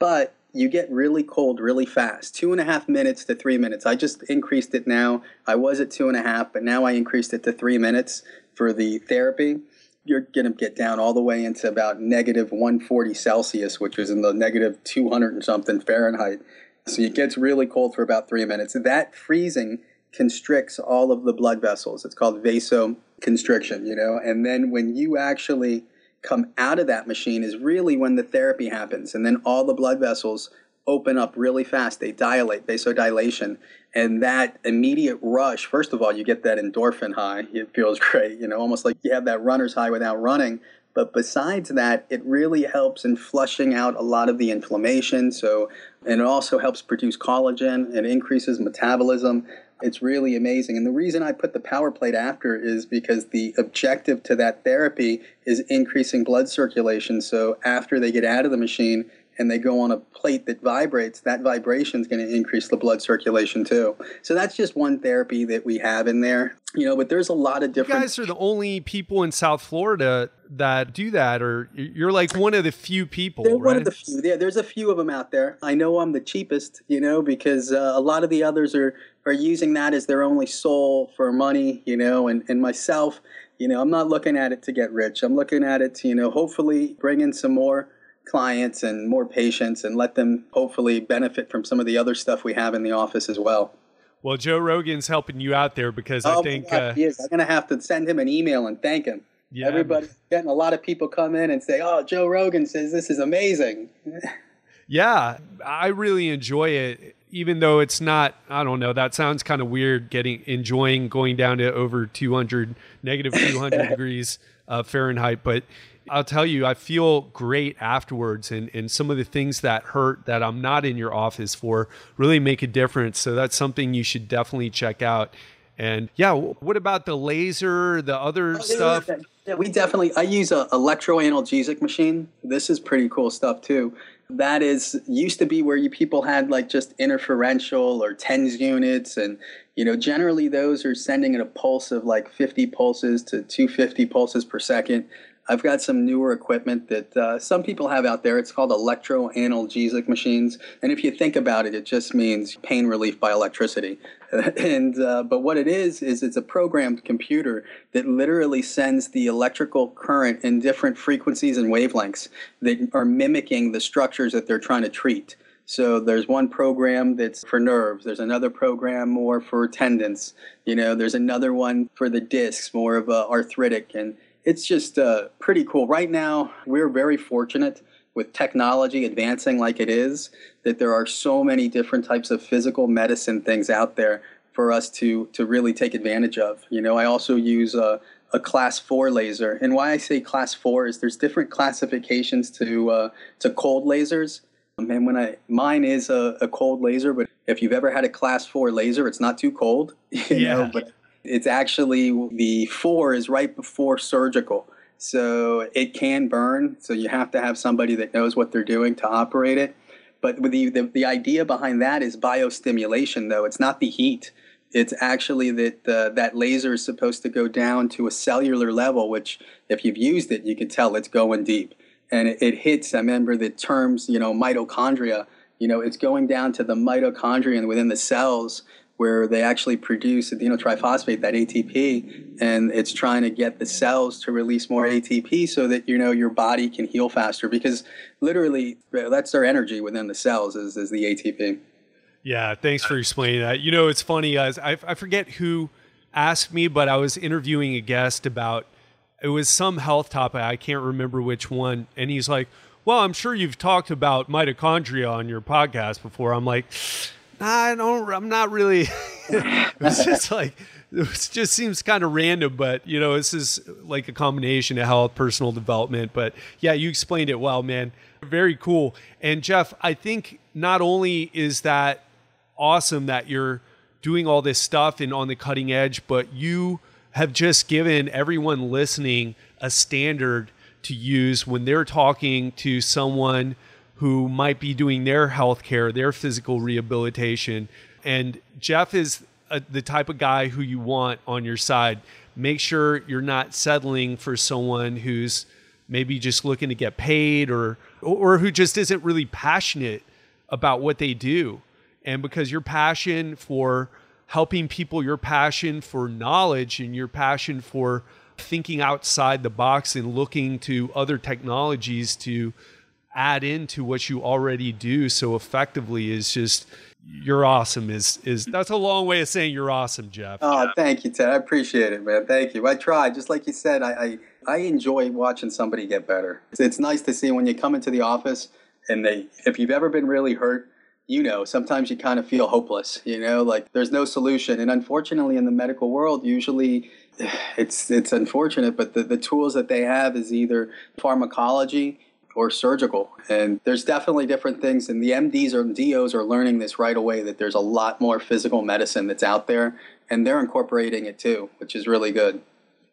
But you get really cold really fast two and a half minutes to three minutes. I just increased it now. I was at two and a half but now i increased it to three minutes for the therapy. You're going to get down all the way into about negative 140 celsius which is in the negative 200 and something fahrenheit. So it gets really cold for about three minutes. That freezing constricts all of the blood vessels. It's called vasoconstriction, you know. And then when you actually come out of that machine is really when the therapy happens. And then all the blood vessels open up really fast. They dilate, vasodilation. And that immediate rush, first of all, you get that endorphin high. It feels great, you know, almost like you have that runner's high without running. But besides that, it really helps in flushing out a lot of the inflammation. So, and it also helps produce collagen. It increases metabolism. It's really amazing. And the reason I put the power plate after is because the objective to that therapy is increasing blood circulation. So after they get out of the machine, and they go on a plate that vibrates, that vibration is going to increase the blood circulation too. So that's just one therapy that we have in there. You know, but there's a lot of different. You guys are the only people in South Florida that do that, or you're like one of the few people. They're right? one of the few. Yeah, there's a few of them out there. I know I'm the cheapest, you know, because uh, a lot of the others are are using that as their only soul for money, you know, and and myself. You know, I'm not looking at it to get rich. I'm looking at it to, you know, hopefully bring in some more clients and more patients and let them hopefully benefit from some of the other stuff we have in the office as well. Well, Joe Rogan's helping you out there because oh, I think God, uh, he is. I'm going to have to send him an email and thank him. Yeah, Everybody getting a lot of people come in and say, "Oh, Joe Rogan says this is amazing." yeah, I really enjoy it even though it's not I don't know, that sounds kind of weird getting enjoying going down to over 200 negative 200 degrees uh, Fahrenheit, but I'll tell you, I feel great afterwards, and, and some of the things that hurt that I'm not in your office for really make a difference. So that's something you should definitely check out. And yeah, what about the laser, the other oh, stuff? Yeah, we definitely. I use a electroanalgesic machine. This is pretty cool stuff too. That is used to be where you people had like just interferential or tens units, and you know generally those are sending in a pulse of like 50 pulses to 250 pulses per second. I've got some newer equipment that uh, some people have out there. It's called electroanalgesic machines, and if you think about it, it just means pain relief by electricity. and uh, but what it is is it's a programmed computer that literally sends the electrical current in different frequencies and wavelengths that are mimicking the structures that they're trying to treat. So there's one program that's for nerves. There's another program more for tendons. You know, there's another one for the discs, more of a arthritic and it's just uh, pretty cool. Right now, we're very fortunate with technology advancing like it is that there are so many different types of physical medicine things out there for us to to really take advantage of. You know, I also use a, a class four laser, and why I say class four is there's different classifications to uh, to cold lasers. And when I mine is a, a, cold laser, but if you've ever had a class four laser, it's not too cold. You yeah. know, but it's actually the four is right before surgical. So it can burn. So you have to have somebody that knows what they're doing to operate it. But the, the, the idea behind that is biostimulation, though. It's not the heat. It's actually that uh, that laser is supposed to go down to a cellular level, which, if you've used it, you can tell it's going deep. And it, it hits, I remember the terms, you know, mitochondria. You know, it's going down to the mitochondria within the cells where they actually produce adenotriphosphate, that ATP, and it's trying to get the cells to release more ATP so that you know your body can heal faster. Because literally, uh, that's their energy within the cells is, is the ATP. Yeah, thanks for explaining that. You know, it's funny I, I forget who asked me, but I was interviewing a guest about it was some health topic. I can't remember which one, and he's like, "Well, I'm sure you've talked about mitochondria on your podcast before." I'm like I don't. I'm not really. it's just like it just seems kind of random, but you know, this is like a combination of health, personal development. But yeah, you explained it well, man. Very cool. And Jeff, I think not only is that awesome that you're doing all this stuff and on the cutting edge, but you have just given everyone listening a standard to use when they're talking to someone who might be doing their health care, their physical rehabilitation. And Jeff is a, the type of guy who you want on your side. Make sure you're not settling for someone who's maybe just looking to get paid or or who just isn't really passionate about what they do. And because your passion for helping people, your passion for knowledge and your passion for thinking outside the box and looking to other technologies to add into what you already do so effectively is just you're awesome is is that's a long way of saying you're awesome, Jeff. Oh, thank you, Ted. I appreciate it, man. Thank you. I try. Just like you said, I I, I enjoy watching somebody get better. It's, it's nice to see when you come into the office and they if you've ever been really hurt you know, sometimes you kind of feel hopeless, you know, like there's no solution. And unfortunately, in the medical world, usually it's it's unfortunate, but the, the tools that they have is either pharmacology or surgical. And there's definitely different things. And the MDs or DOs are learning this right away that there's a lot more physical medicine that's out there, and they're incorporating it too, which is really good.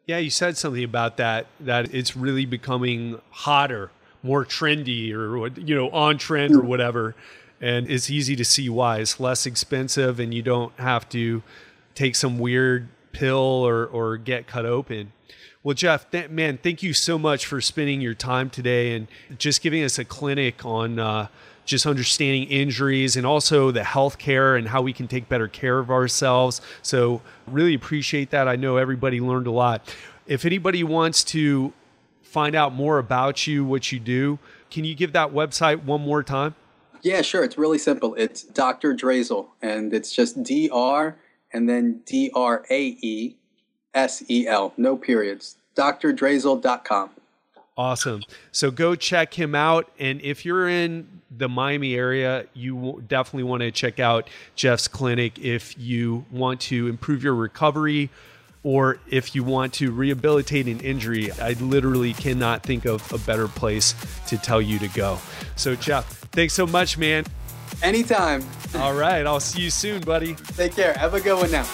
Yeah, you said something about that, that it's really becoming hotter, more trendy, or, you know, on trend or whatever and it's easy to see why it's less expensive and you don't have to take some weird pill or, or get cut open well jeff th- man thank you so much for spending your time today and just giving us a clinic on uh, just understanding injuries and also the health care and how we can take better care of ourselves so really appreciate that i know everybody learned a lot if anybody wants to find out more about you what you do can you give that website one more time yeah, sure. It's really simple. It's Dr. Draesel, and it's just D R and then D R A E S E L, no periods. DrDraesel.com. Awesome. So go check him out. And if you're in the Miami area, you definitely want to check out Jeff's clinic if you want to improve your recovery or if you want to rehabilitate an injury. I literally cannot think of a better place to tell you to go. So, Jeff, Thanks so much, man. Anytime. All right. I'll see you soon, buddy. Take care. Have a good one now.